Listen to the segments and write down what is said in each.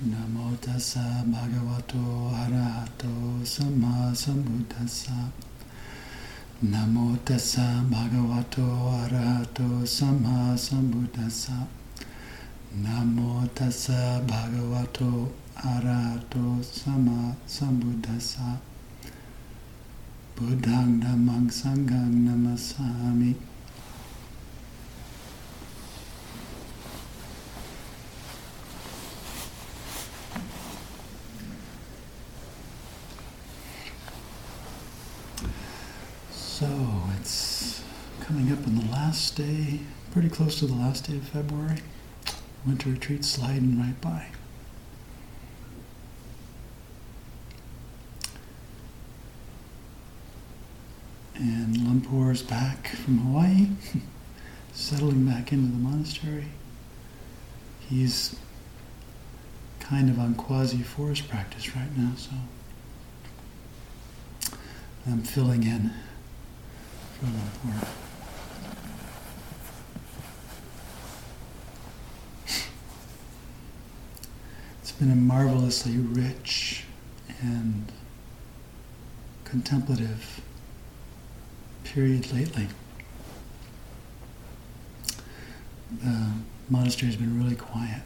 නමෝ තස්ස භගවතෝ අරහතෝ සම්මා සම්බුද්දස්ස නමෝ තස්ස භගවතෝ අරහතෝ සම්මා සම්බුද්දස්ස නමෝ තස්ස භගවතෝ අරහතෝ සම්මා සම්බුද්දස්ස බුද්ධං ධම්මං සංඝං නමස්සාමි pretty close to the last day of February. Winter retreat sliding right by. And Luang Por is back from Hawaii, settling back into the monastery. He's kind of on quasi forest practice right now, so I'm filling in for Luang Por. Been a marvelously rich and contemplative period lately. The monastery has been really quiet.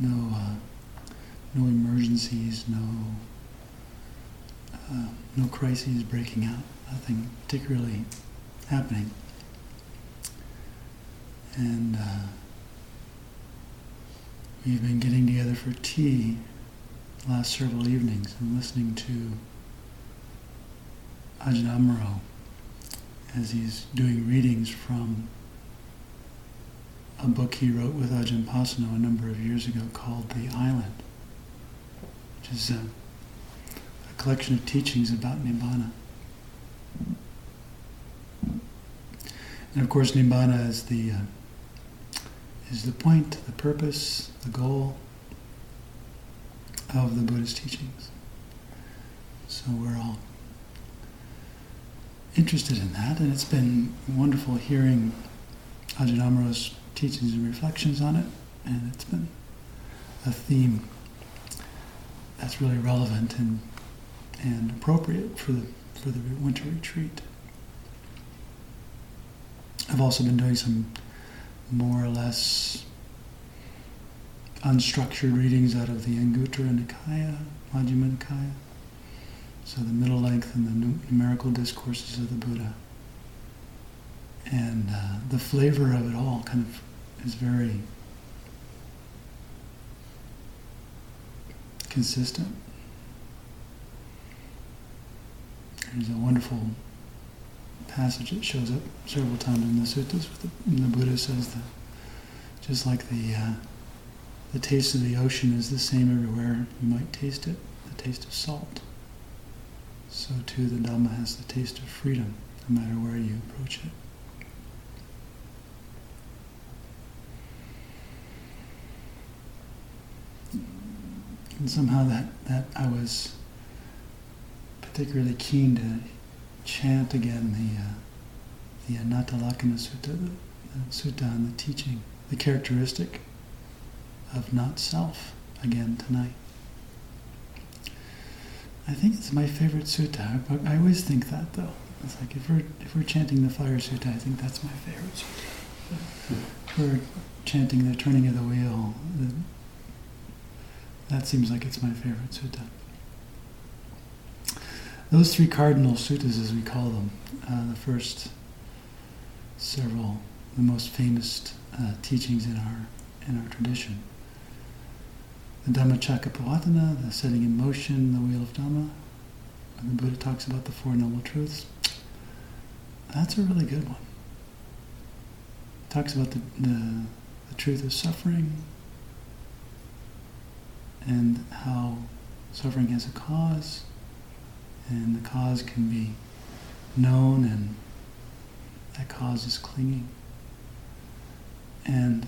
No, uh, no emergencies, no, uh, no crises breaking out. Nothing particularly happening. And uh, we've been getting together for tea the last several evenings and listening to Ajahn Amaro as he's doing readings from a book he wrote with Ajahn Pasanno a number of years ago called The Island, which is a, a collection of teachings about Nibbana. And of course, Nibbana is the uh, is the point, the purpose, the goal of the Buddhist teachings. So we're all interested in that, and it's been wonderful hearing Ajahn Amaro's teachings and reflections on it, and it's been a theme that's really relevant and and appropriate for the for the winter retreat. I've also been doing some more or less unstructured readings out of the Anguttara Nikaya, Majjhima Nikaya. So the middle length and the numerical discourses of the Buddha. And uh, the flavor of it all kind of is very consistent. There's a wonderful passage that shows up several times in the suttas. The, the, Buddha says that just like the uh, the taste of the ocean is the same everywhere, you might taste it, the taste of salt. So too the Dhamma has the taste of freedom, no matter where you approach it. And somehow that, that I was particularly keen to chant again the uh, the Anatta Sutta, the, the sutta and the teaching, the characteristic of not self again tonight. I think it's my favorite sutta. I, I always think that though. It's like if we're if we're chanting the fire sutta, I think that's my favorite sutta. If we're chanting the turning of the wheel, that seems like it's my favorite sutta. Those three cardinal suttas, as we call them, uh, the first several, the most famous uh, teachings in our in our tradition. The Dhammacakkappavattana, the setting in motion, the wheel of Dhamma. And the Buddha talks about the Four Noble Truths. That's a really good one. Talks about the, the, the truth of suffering and how suffering has a cause and the cause can be known and that cause is clinging. And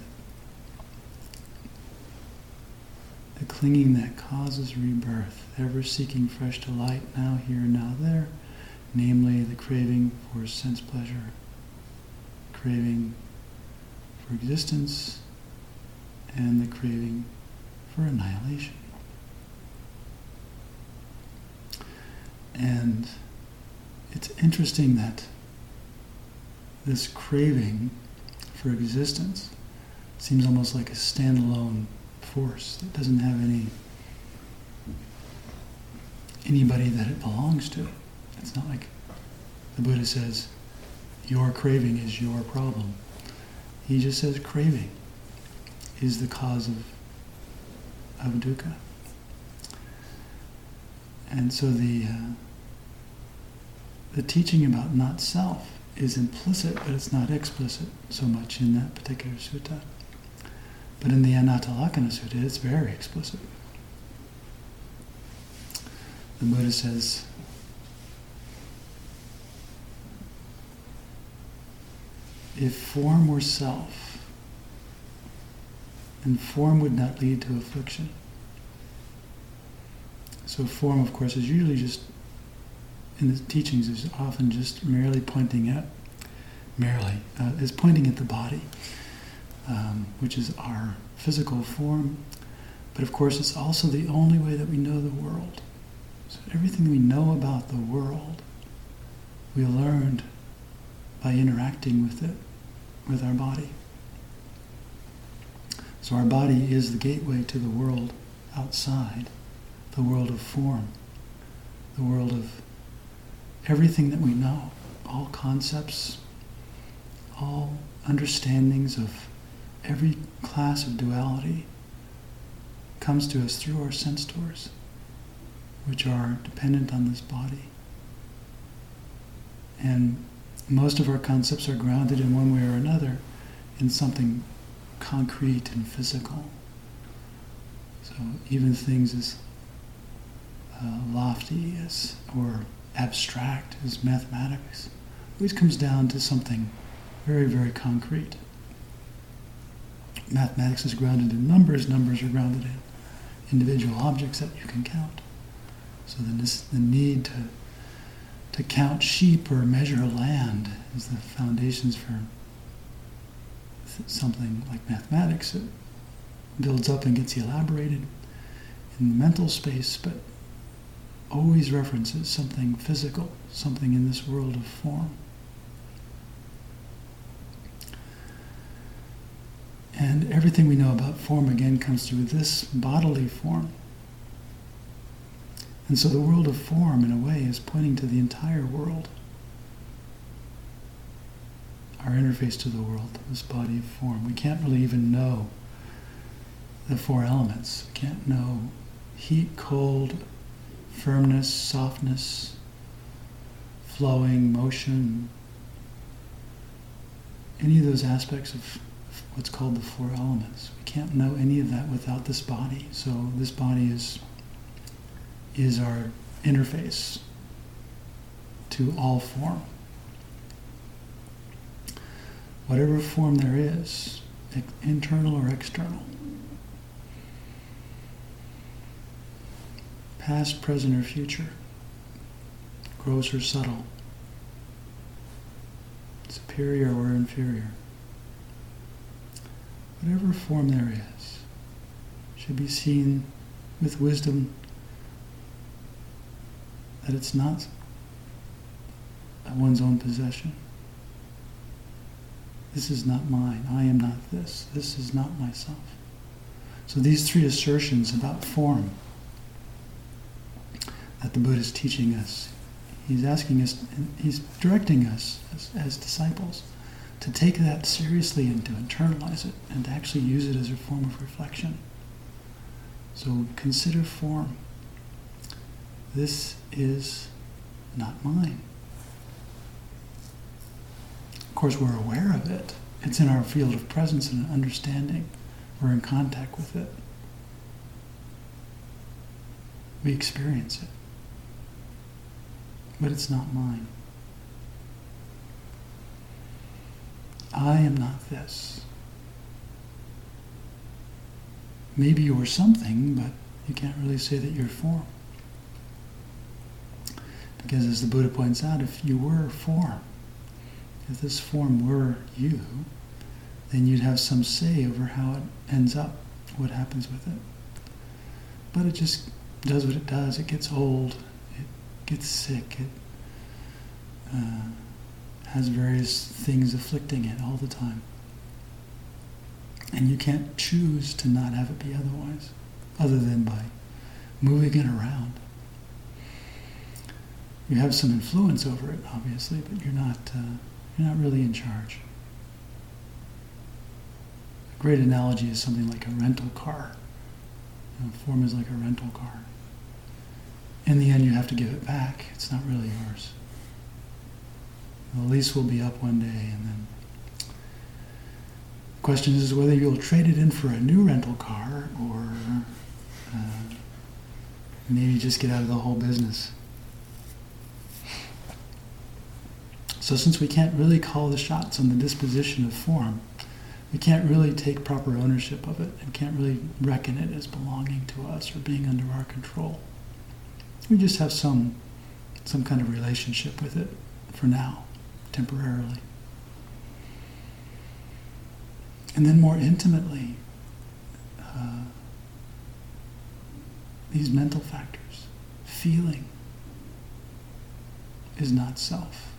the clinging that causes rebirth, ever seeking fresh delight, now here, now there, namely the craving for sense pleasure, craving for existence, and the craving for annihilation. And it's interesting that this craving for existence seems almost like a standalone force that doesn't have any anybody that it belongs to. It's not like the Buddha says, your craving is your problem. He just says craving is the cause of, of dukkha. And so the, uh, the teaching about not self is implicit, but it's not explicit so much in that particular sutta. But in the Anattalakkhana Sutta, it's very explicit. The Buddha says, if form were self, then form would not lead to affliction. So form, of course, is usually just in the teachings is often just merely pointing at merely uh, is pointing at the body, um, which is our physical form. But of course, it's also the only way that we know the world. So everything we know about the world, we learned by interacting with it, with our body. So our body is the gateway to the world outside, the world of form, the world of everything that we know, all concepts, all understandings of every class of duality comes to us through our sense doors, which are dependent on this body. And most of our concepts are grounded in one way or another in something concrete and physical. So even things as uh, lofty as or abstract as mathematics It always comes down to something very, very concrete. Mathematics is grounded in numbers, numbers are grounded in individual objects that you can count. So the, the need to, to count sheep or measure land is the foundations for something like mathematics. It builds up and gets elaborated in the mental space, but always references something physical, something in this world of form. And everything we know about form again comes through this bodily form. And so the world of form, in a way, is pointing to the entire world. Our interface to the world, this body of form. We can't really even know the four elements. We can't know heat, cold, firmness, softness, flowing, motion, any of those aspects of what's called the four elements. We can't know any of that without this body. So this body is is our interface to all form. Whatever form there is, internal or external. Past, present, or future, gross or subtle, superior or inferior. Whatever form there is should be seen with wisdom that it's not one's own possession. This is not mine. I am not this. This is not myself. So these three assertions about form that the Buddha is teaching us. He's asking us, he's directing us as, as disciples to take that seriously and to internalize it and to actually use it as a form of reflection. So consider form. This is not mine. Of course, we're aware of it. It's in our field of presence and understanding. We're in contact with it. We experience it but it's not mine. I am not this. Maybe you're something, but you can't really say that you're form. Because as the Buddha points out, if you were form, if this form were you, then you'd have some say over how it ends up, what happens with it. but it just does what it does. It gets old, gets sick, it uh, has various things afflicting it all the time. And you can't choose to not have it be otherwise, other than by moving it around. You have some influence over it, obviously, but you're not, uh, you're not really in charge. A great analogy is something like a rental car. You know, form is like a rental car. In the end, you have to give it back. It's not really yours. The lease will be up one day, and then the question is whether you'll trade it in for a new rental car or uh, maybe just get out of the whole business. So, since we can't really call the shots on the disposition of form, we can't really take proper ownership of it and can't really reckon it as belonging to us or being under our control. We just have some, some kind of relationship with it for now, temporarily. And then more intimately, uh, these mental factors, feeling is not self.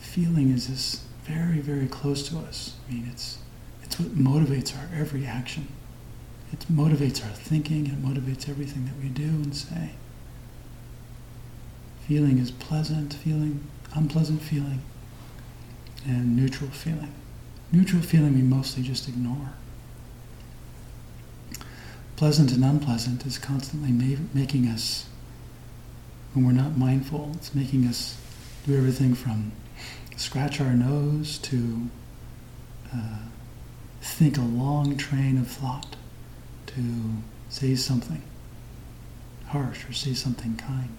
Feeling is this very, very close to us. I mean, it's, it's what motivates our every action. It motivates our thinking, it motivates everything that we do and say. Feeling is pleasant feeling, unpleasant feeling, and neutral feeling. Neutral feeling we mostly just ignore. Pleasant and unpleasant is constantly ma- making us, when we're not mindful, it's making us do everything from scratch our nose to uh, think a long train of thought, to say something harsh or say something kind.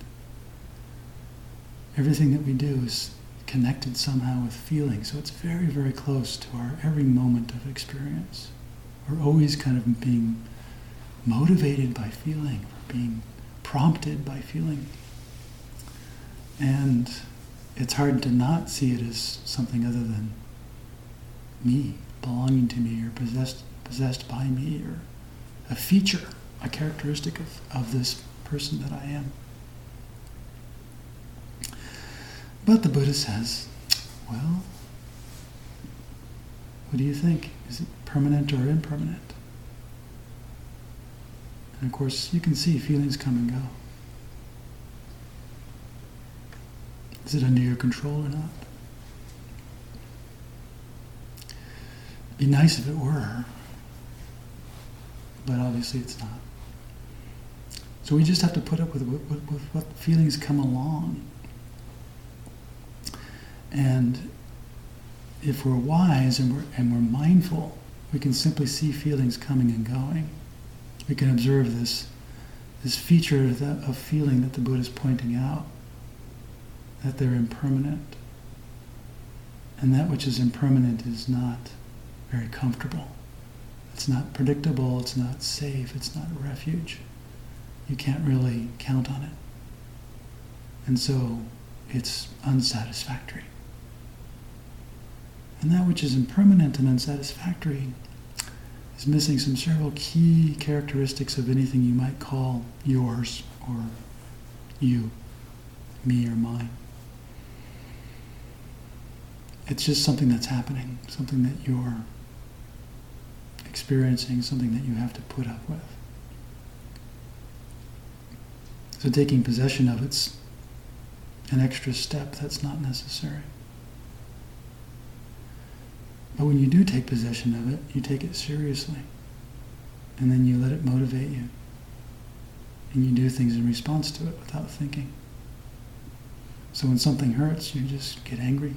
Everything that we do is connected somehow with feeling, so it's very, very close to our every moment of experience. We're always kind of being motivated by feeling, we're being prompted by feeling. And it's hard to not see it as something other than me, belonging to me, or possessed, possessed by me, or a feature, a characteristic of, of this person that I am. But the Buddha says, well, what do you think? Is it permanent or impermanent? And of course, you can see feelings come and go. Is it under your control or not? It'd be nice if it were, but obviously it's not. So we just have to put up with, with, with what feelings come along. And if we're wise and we're, and we're mindful, we can simply see feelings coming and going. We can observe this, this feature that, of feeling that the Buddha is pointing out that they're impermanent. And that which is impermanent is not very comfortable. It's not predictable, it's not safe, it's not refuge. You can't really count on it. And so it's unsatisfactory. And that which is impermanent and unsatisfactory is missing some several key characteristics of anything you might call yours or you, me or mine. It's just something that's happening, something that you're experiencing, something that you have to put up with. So taking possession of it's an extra step that's not necessary. But when you do take possession of it, you take it seriously. And then you let it motivate you. And you do things in response to it without thinking. So when something hurts, you just get angry.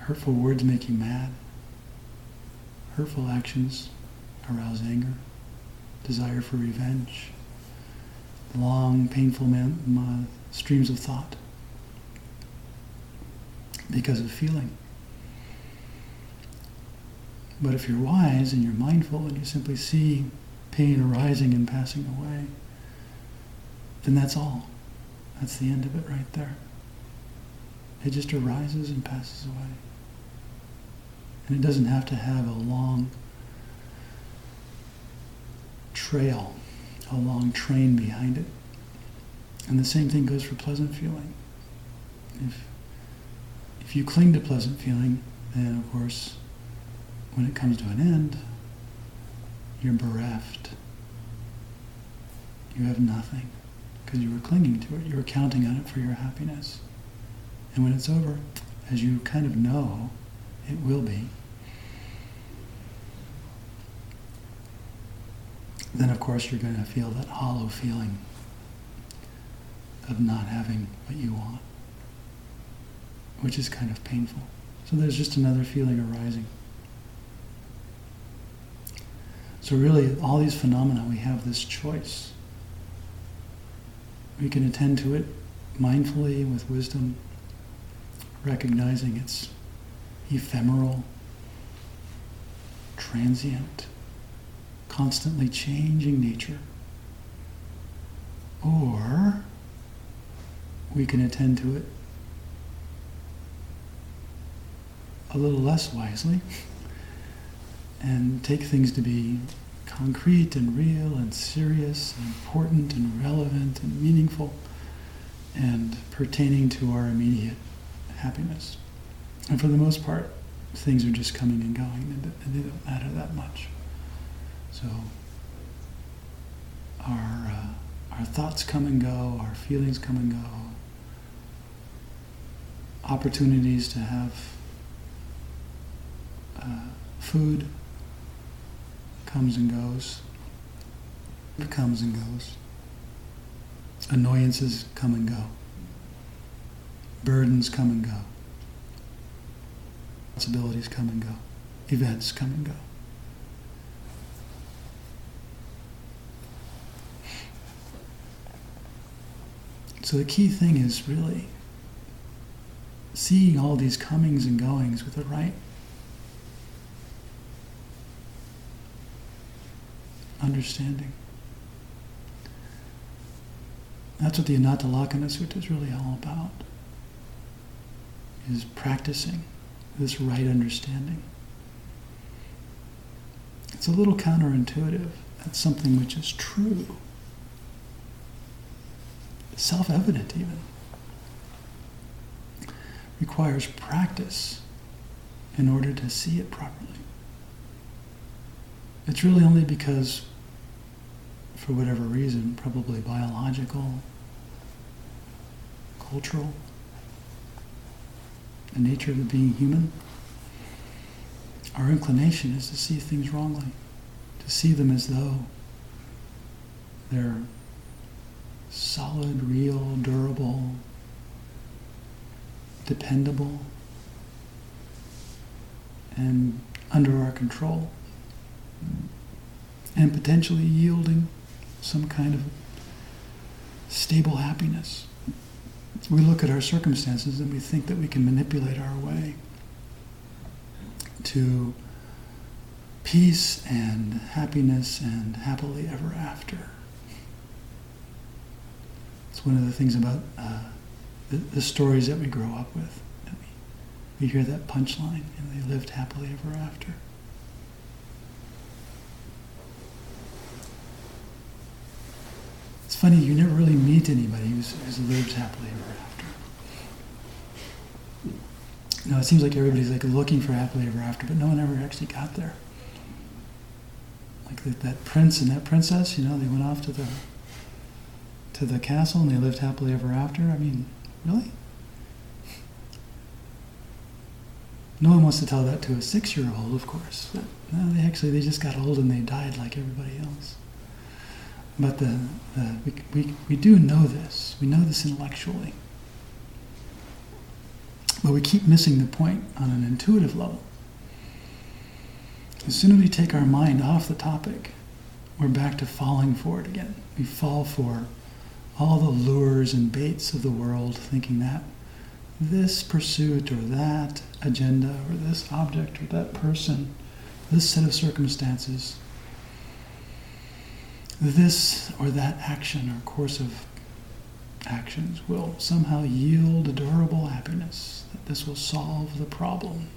Hurtful words make you mad. Hurtful actions arouse anger, desire for revenge, long, painful man, uh, streams of thought because of feeling. But if you're wise and you're mindful and you simply see pain arising and passing away, then that's all. That's the end of it right there. It just arises and passes away. And it doesn't have to have a long trail, a long train behind it. And the same thing goes for pleasant feeling. If, if you cling to pleasant feeling, then of course, when it comes to an end, you're bereft. You have nothing because you were clinging to it. You were counting on it for your happiness. And when it's over, as you kind of know, it will be. Then, of course, you're going to feel that hollow feeling of not having what you want, which is kind of painful. So there's just another feeling arising. So, really, all these phenomena, we have this choice. We can attend to it mindfully with wisdom, recognizing its ephemeral, transient, constantly changing nature. Or we can attend to it a little less wisely and take things to be concrete and real and serious and important and relevant and meaningful and pertaining to our immediate happiness. And for the most part, things are just coming and going and they don't matter that much. So our, uh, our thoughts come and go, our feelings come and go, opportunities to have uh, food comes and goes, It comes and goes. Annoyances come and go. Burdens come and go. Responsibilities come and go. Events come and go. So the key thing is really seeing all these comings and goings with the right understanding. That's what the Anatta Sutta is really all about. Is practicing this right understanding. It's a little counterintuitive. That's something which is true. Self evident, even. Requires practice in order to see it properly. It's really only because, for whatever reason, probably biological, cultural, the nature of being human, our inclination is to see things wrongly, to see them as though they're solid, real, durable, dependable, and under our control and potentially yielding some kind of stable happiness. We look at our circumstances and we think that we can manipulate our way to peace and happiness and happily ever after. It's one of the things about uh, the, the, stories that we grow up with. We, we hear that punchline, and they lived happily ever after. Funny, you never really meet anybody who's, who's lived happily ever after. Know, it seems like everybody's like looking for happily ever after, but no one ever actually got there. Like that, that prince and that princess, you know, they went off to the to the castle and they lived happily ever after. I mean, really? No one wants to tell that to a six-year-old, of course. No, they actually they just got old and they died like everybody else. But the, the, we, we, we do know this. We know this intellectually. But we keep missing the point on an intuitive level. As soon as we take our mind off the topic, we're back to falling for it again. We fall for all the lures and baits of the world, thinking that this pursuit or that agenda or this object or that person, this set of circumstances this or that action or course of actions will somehow yield a durable happiness, that this will solve the problem.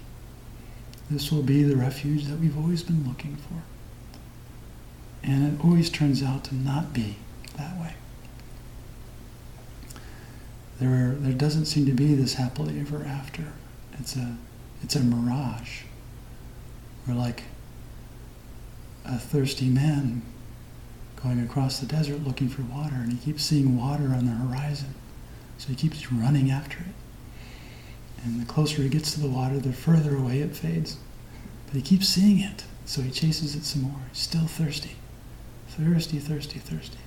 This will be the refuge that we've always been looking for. And it always turns out to not be that way. There, are, there doesn't seem to be this happily ever after. It's a, it's a mirage. We're like a thirsty man going across the desert looking for water, and he keeps seeing water on the horizon. So he keeps running after it. And the closer he gets to the water, the further away it fades. But he keeps seeing it, so he chases it some more. He's still thirsty. Thirsty, thirsty, thirsty.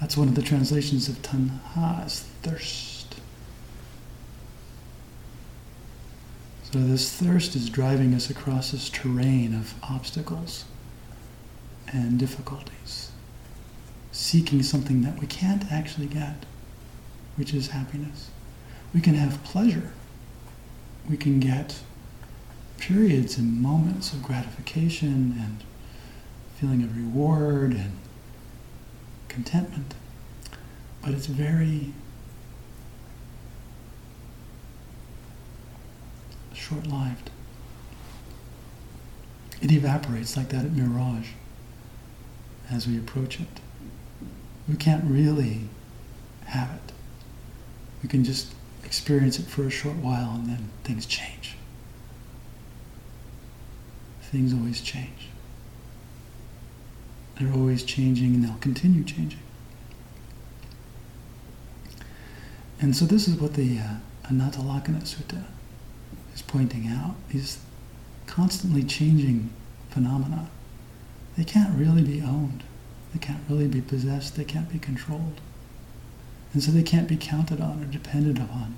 That's one of the translations of tanha, is thirst. So this thirst is driving us across this terrain of obstacles and difficulties, seeking something that we can't actually get, which is happiness. We can have pleasure. We can get periods and moments of gratification and feeling of reward and contentment. But it's very short lived. It evaporates like that at mirage as we approach it. We can't really have it. We can just experience it for a short while and then things change. Things always change. They're always changing and they'll continue changing. And so this is what the uh, Anattalakkhana Sutta is pointing out. These constantly changing phenomena they can't really be owned. They can't really be possessed. They can't be controlled. And so they can't be counted on or depended upon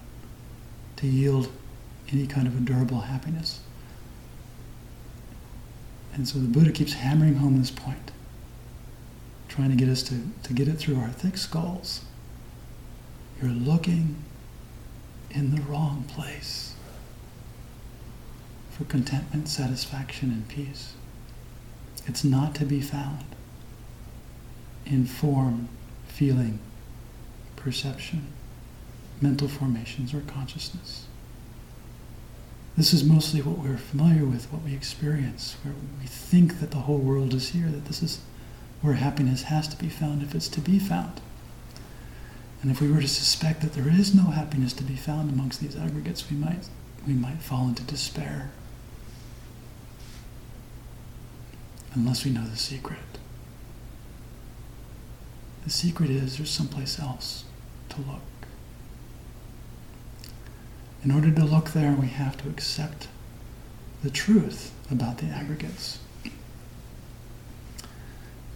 to yield any kind of a durable happiness. And so the Buddha keeps hammering home this point, trying to get us to, to get it through our thick skulls. You're looking in the wrong place for contentment, satisfaction, and peace. It's not to be found in form, feeling, perception, mental formations, or consciousness. This is mostly what we're familiar with, what we experience, where we think that the whole world is here, that this is where happiness has to be found if it's to be found. And if we were to suspect that there is no happiness to be found amongst these aggregates, we might, we might fall into despair unless we know the secret. The secret is there's someplace else to look. In order to look there, we have to accept the truth about the aggregates.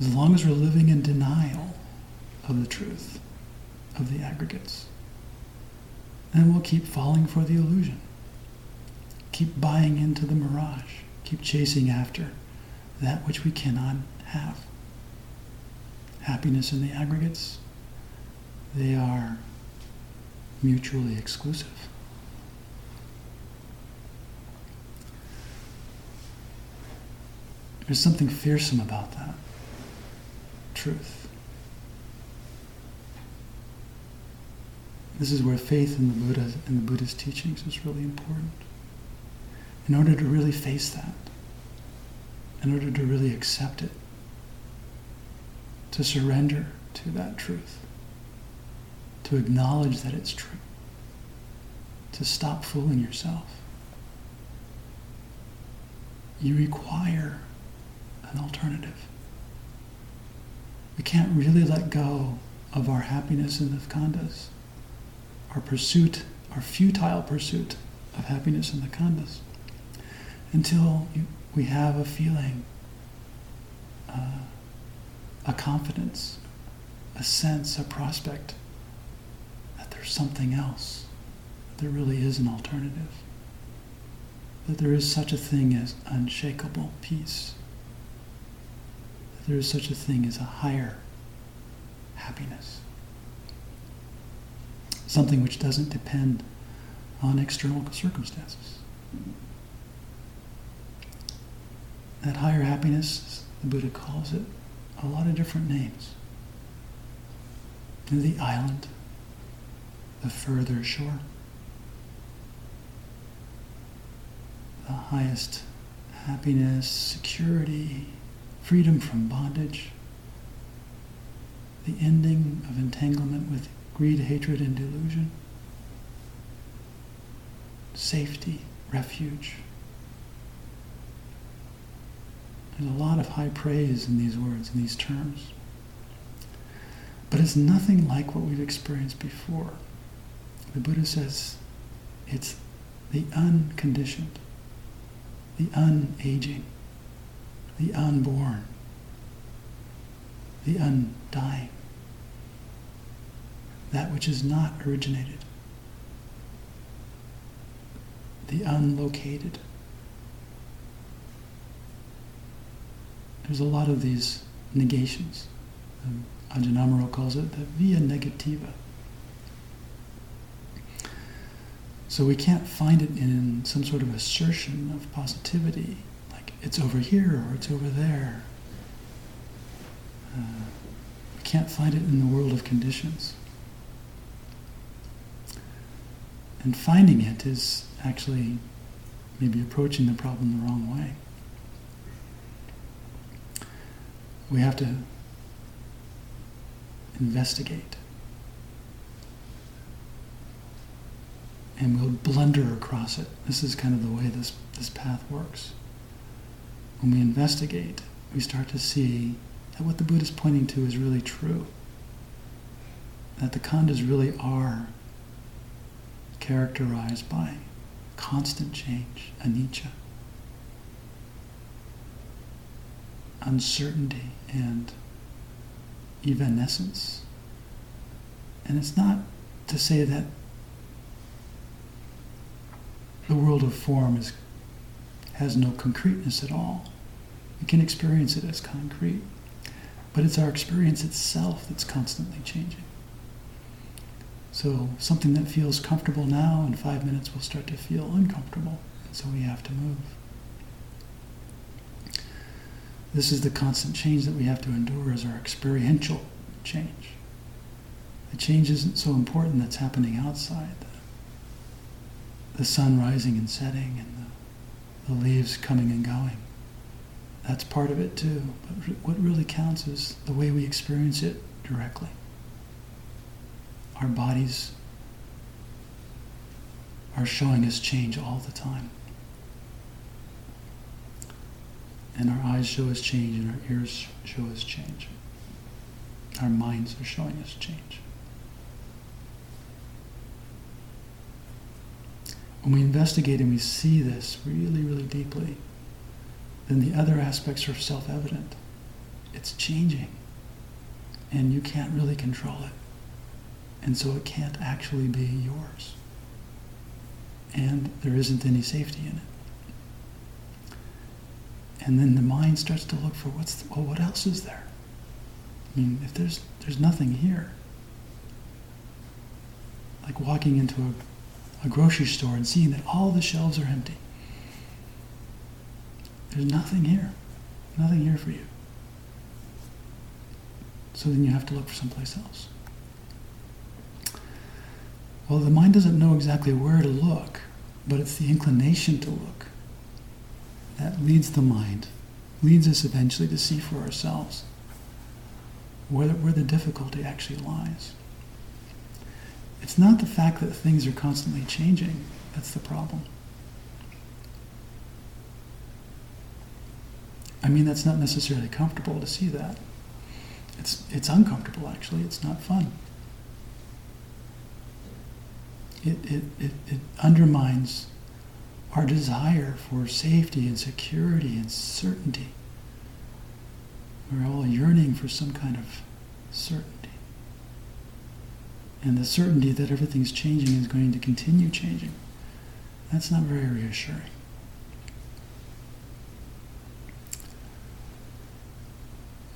As long as we're living in denial of the truth of the aggregates, then we'll keep falling for the illusion, keep buying into the mirage, keep chasing after that which we cannot have. Happiness in the aggregates, they are mutually exclusive. There's something fearsome about that truth. This is where faith in the Buddha and the Buddhist teachings is really important. In order to really face that, in order to really accept it, to surrender to that truth, to acknowledge that it's true, to stop fooling yourself. You require an alternative. We can't really let go of our happiness in the khandhas, our pursuit, our futile pursuit of happiness in the khandhas, until you we have a feeling, uh, a confidence, a sense, a prospect that there's something else, that there really is an alternative, that there is such a thing as unshakable peace, that there is such a thing as a higher happiness, something which doesn't depend on external circumstances. That higher happiness, the Buddha calls it a lot of different names. The island, the further shore, the highest happiness, security, freedom from bondage, the ending of entanglement with greed, hatred, and delusion, safety, refuge. There's a lot of high praise in these words, in these terms. But it's nothing like what we've experienced before. The Buddha says it's the unconditioned, the unaging, the unborn, the undying, that which is not originated, the unlocated. There's a lot of these negations. Um, Ajahn calls it the via negativa. So we can't find it in some sort of assertion of positivity, like it's over here or it's over there. Uh, we can't find it in the world of conditions. And finding it is actually maybe approaching the problem the wrong way. We have to investigate. And we'll blunder across it. This is kind of the way this, this path works. When we investigate, we start to see that what the Buddha is pointing to is really true. That the khandhas really are characterized by constant change, anicca, uncertainty, and evanescence. And it's not to say that the world of form is, has no concreteness at all. We can experience it as concrete, but it's our experience itself that's constantly changing. So something that feels comfortable now in five minutes will start to feel uncomfortable, and so we have to move. This is the constant change that we have to endure as our experiential change. The change isn't so important that's happening outside. The, the sun rising and setting and the, the leaves coming and going. That's part of it too. But what really counts is the way we experience it directly. Our bodies are showing us change all the time. And our eyes show us change, and our ears show us change. Our minds are showing us change. When we investigate and we see this really, really deeply, then the other aspects are self evident. It's changing, and you can't really control it. And so it can't actually be yours. And there isn't any safety in it. And then the mind starts to look for what's the, well, what else is there? I mean, if there's there's nothing here, like walking into a, a grocery store and seeing that all the shelves are empty. There's nothing here, nothing here for you. So then you have to look for someplace else. Well, the mind doesn't know exactly where to look, but it's the inclination to look that leads the mind, leads us eventually to see for ourselves where the, where the difficulty actually lies. It's not the fact that things are constantly changing that's the problem. I mean, that's not necessarily comfortable to see that. It's, it's uncomfortable, actually. It's not fun. It, it, it, it undermines our desire for safety and security and certainty. We're all yearning for some kind of certainty. And the certainty that everything's changing is going to continue changing. That's not very reassuring.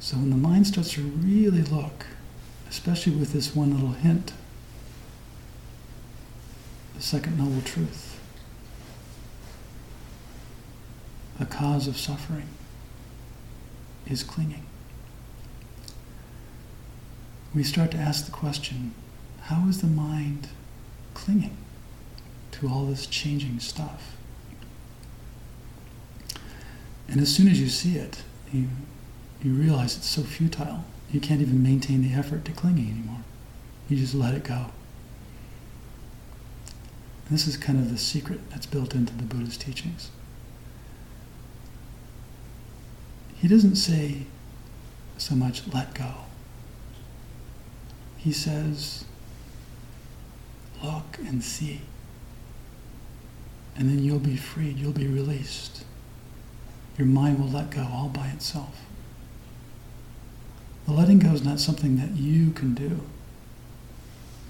So when the mind starts to really look, especially with this one little hint, the second noble truth, the cause of suffering is clinging. We start to ask the question how is the mind clinging to all this changing stuff? And as soon as you see it, you, you realize it's so futile. You can't even maintain the effort to clinging anymore. You just let it go. And this is kind of the secret that's built into the Buddha's teachings. He doesn't say so much let go. He says, look and see. And then you'll be freed, you'll be released. Your mind will let go all by itself. The letting go is not something that you can do.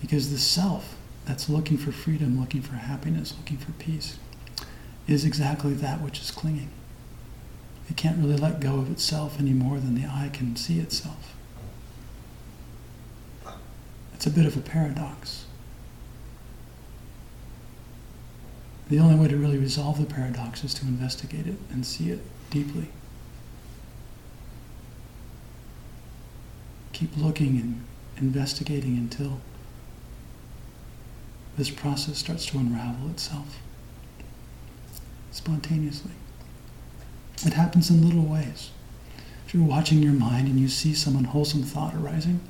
Because the self that's looking for freedom, looking for happiness, looking for peace, is exactly that which is clinging. It can't really let go of itself any more than the eye can see itself. It's a bit of a paradox. The only way to really resolve the paradox is to investigate it and see it deeply. Keep looking and investigating until this process starts to unravel itself spontaneously. It happens in little ways. If you're watching your mind and you see some unwholesome thought arising,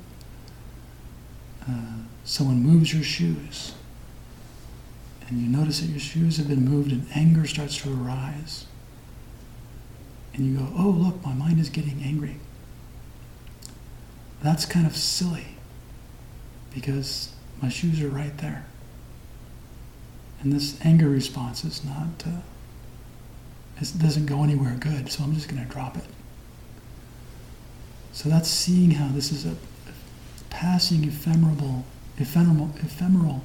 uh, someone moves your shoes, and you notice that your shoes have been moved and anger starts to arise. And you go, oh, look, my mind is getting angry. That's kind of silly because my shoes are right there. And this anger response is not, uh, it doesn't go anywhere good, so I'm just going to drop it. So that's seeing how this is a passing ephemeral, ephemeral, ephemeral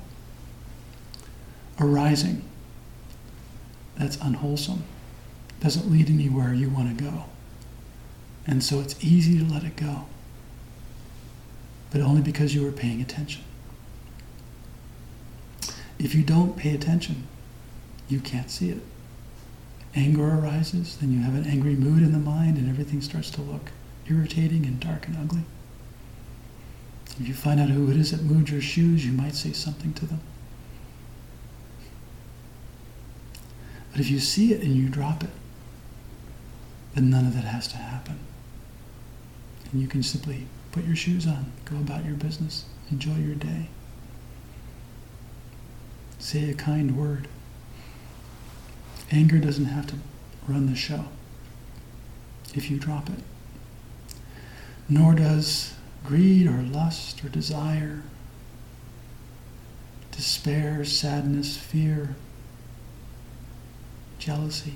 arising that's unwholesome, doesn't lead anywhere you want to go. And so it's easy to let it go, but only because you were paying attention. If you don't pay attention, you can't see it. Anger arises, then you have an angry mood in the mind, and everything starts to look irritating and dark and ugly. If you find out who it is that moved your shoes, you might say something to them. But if you see it and you drop it, then none of that has to happen. And you can simply put your shoes on, go about your business, enjoy your day. Say a kind word. Anger doesn't have to run the show if you drop it. Nor does greed or lust or desire, despair, sadness, fear, jealousy,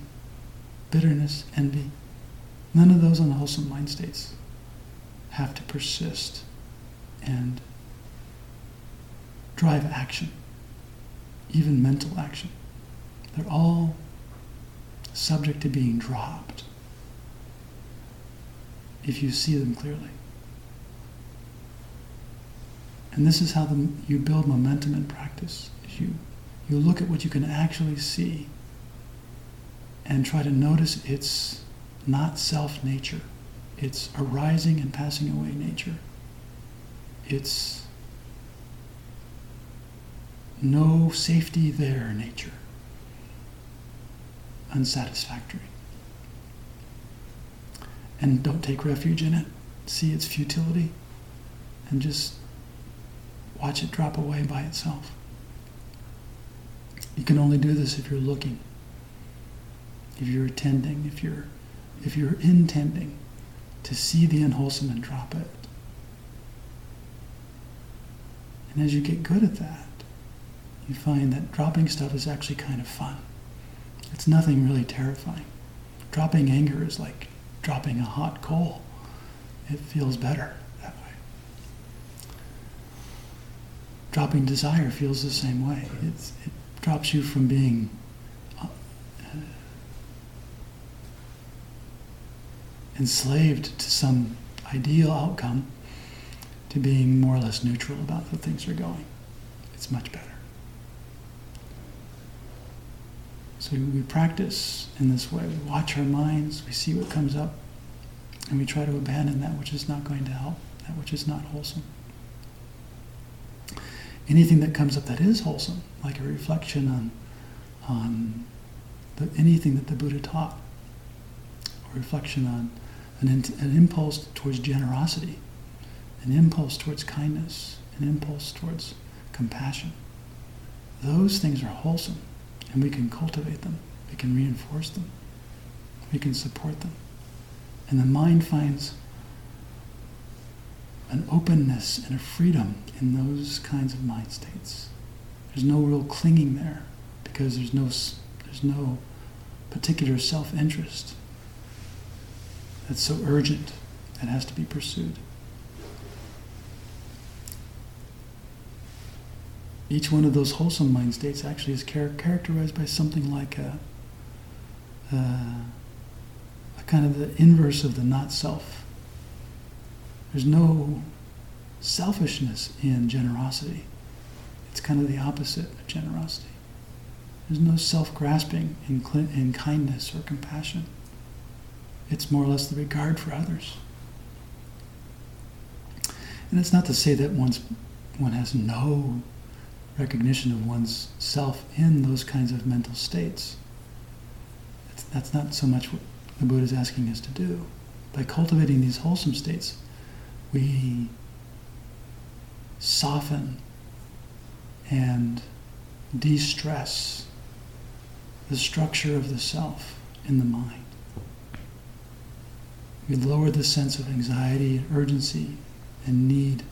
bitterness, envy. None of those unwholesome mind states have to persist and drive action, even mental action. They're all subject to being dropped if you see them clearly. And this is how the, you build momentum in practice. You, you look at what you can actually see and try to notice its not self nature, its arising and passing away nature, its no safety there nature, unsatisfactory. And don't take refuge in it. See its futility and just watch it drop away by itself. You can only do this if you're looking if you're attending, if you're if you're intending to see the unwholesome and drop it. And as you get good at that, you find that dropping stuff is actually kind of fun. It's nothing really terrifying. Dropping anger is like dropping a hot coal. It feels better that way. Dropping desire feels the same way. It's, it drops you from being uh, enslaved to some ideal outcome to being more or less neutral about how things are going. It's much better. So we practice in this way. We watch our minds, we see what comes up, and we try to abandon that which is not going to help, that which is not wholesome. Anything that comes up that is wholesome, like a reflection on, on the, anything that the Buddha taught, a reflection on an, an impulse towards generosity, an impulse towards kindness, an impulse towards compassion. Those things are wholesome, and we can cultivate them, we can reinforce them, we can support them. And the mind finds an openness and a freedom in those kinds of mind states. There's no real clinging there because there's no, there's no particular self interest that's so urgent that has to be pursued. Each one of those wholesome mind states actually is char- characterized by something like a, a, a kind of the inverse of the not self. There's no selfishness in generosity. It's kind of the opposite of generosity. There's no self grasping in, in kindness or compassion. It's more or less the regard for others. And it's not to say that one's, one has no recognition of one's self in those kinds of mental states. It's, that's not so much what the Buddha is asking us to do. By cultivating these wholesome states, we soften and de stress the structure of the self in the mind. We lower the sense of anxiety and urgency and need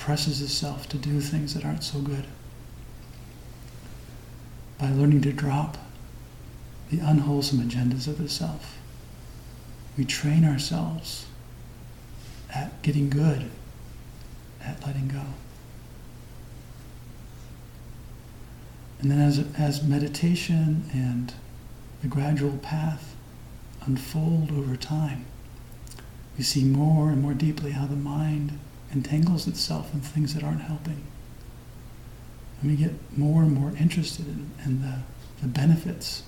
presses itself to do things that aren't so good. By learning to drop the unwholesome agendas of the self, we train ourselves at getting good at letting go. And then as, as meditation and the gradual path unfold over time, we see more and more deeply how the mind entangles itself in things that aren't helping. And we get more and more interested in, in the, the benefits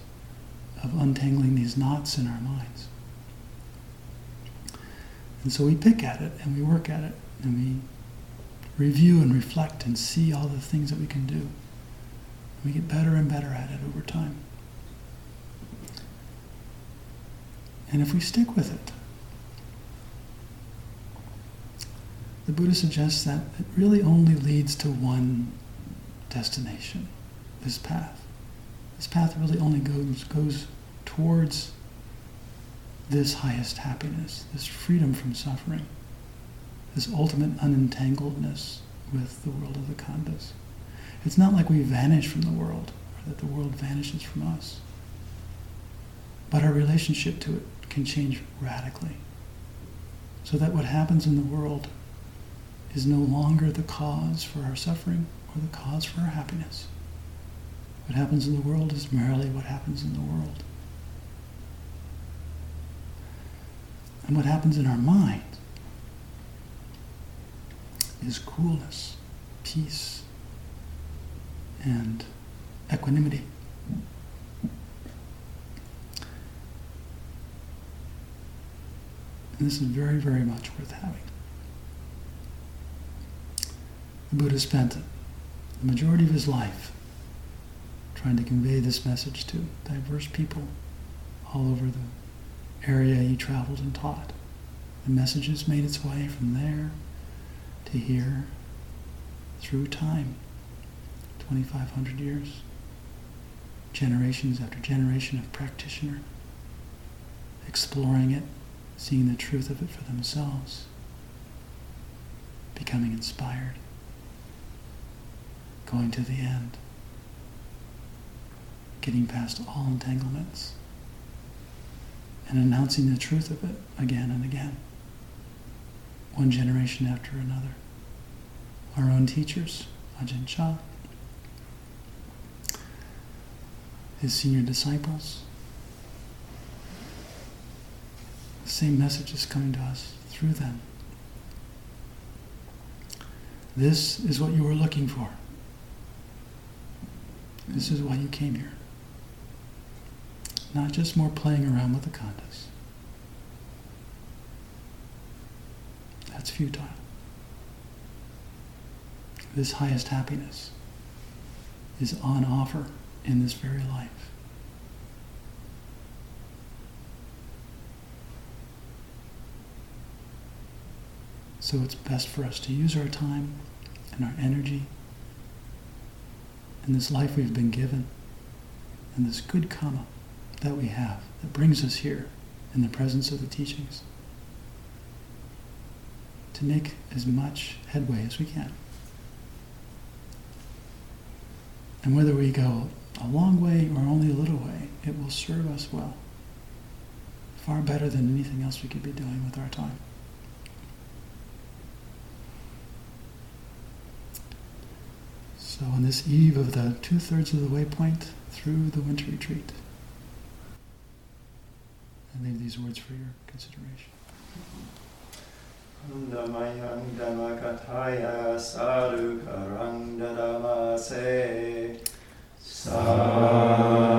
of untangling these knots in our minds. And so we pick at it and we work at it and we review and reflect and see all the things that we can do. We get better and better at it over time. And if we stick with it, the Buddha suggests that it really only leads to one destination, this path. This path really only goes, goes towards this highest happiness, this freedom from suffering, this ultimate unentangledness with the world of the khandhas. It's not like we vanish from the world or that the world vanishes from us. But our relationship to it can change radically. So that what happens in the world is no longer the cause for our suffering or the cause for our happiness. What happens in the world is merely what happens in the world. And what happens in our mind is coolness, peace, and equanimity. And this is very, very much worth having. The Buddha spent the majority of his life trying to convey this message to diverse people all over the area he traveled and taught. The messages made its way from there to here through time 2,500 years, generations after generation of practitioner, exploring it, seeing the truth of it for themselves, becoming inspired, going to the end, getting past all entanglements and announcing the truth of it again and again, one generation after another. Our own teachers, Ajahn Chah, his senior disciples. The same message is coming to us through them. This is what you were looking for. This is why you came here. Not just more playing around with the khandhas. That's futile. This highest happiness is on offer in this very life. So it's best for us to use our time and our energy and this life we've been given and this good karma that we have that brings us here in the presence of the teachings to make as much headway as we can. And whether we go a long way or only a little way, it will serve us well. Far better than anything else we could be doing with our time. So, on this eve of the two thirds of the waypoint through the winter retreat, I leave these words for your consideration. Dhamayang Dhammakathaya Sadhu Karang Dadamase Sadhu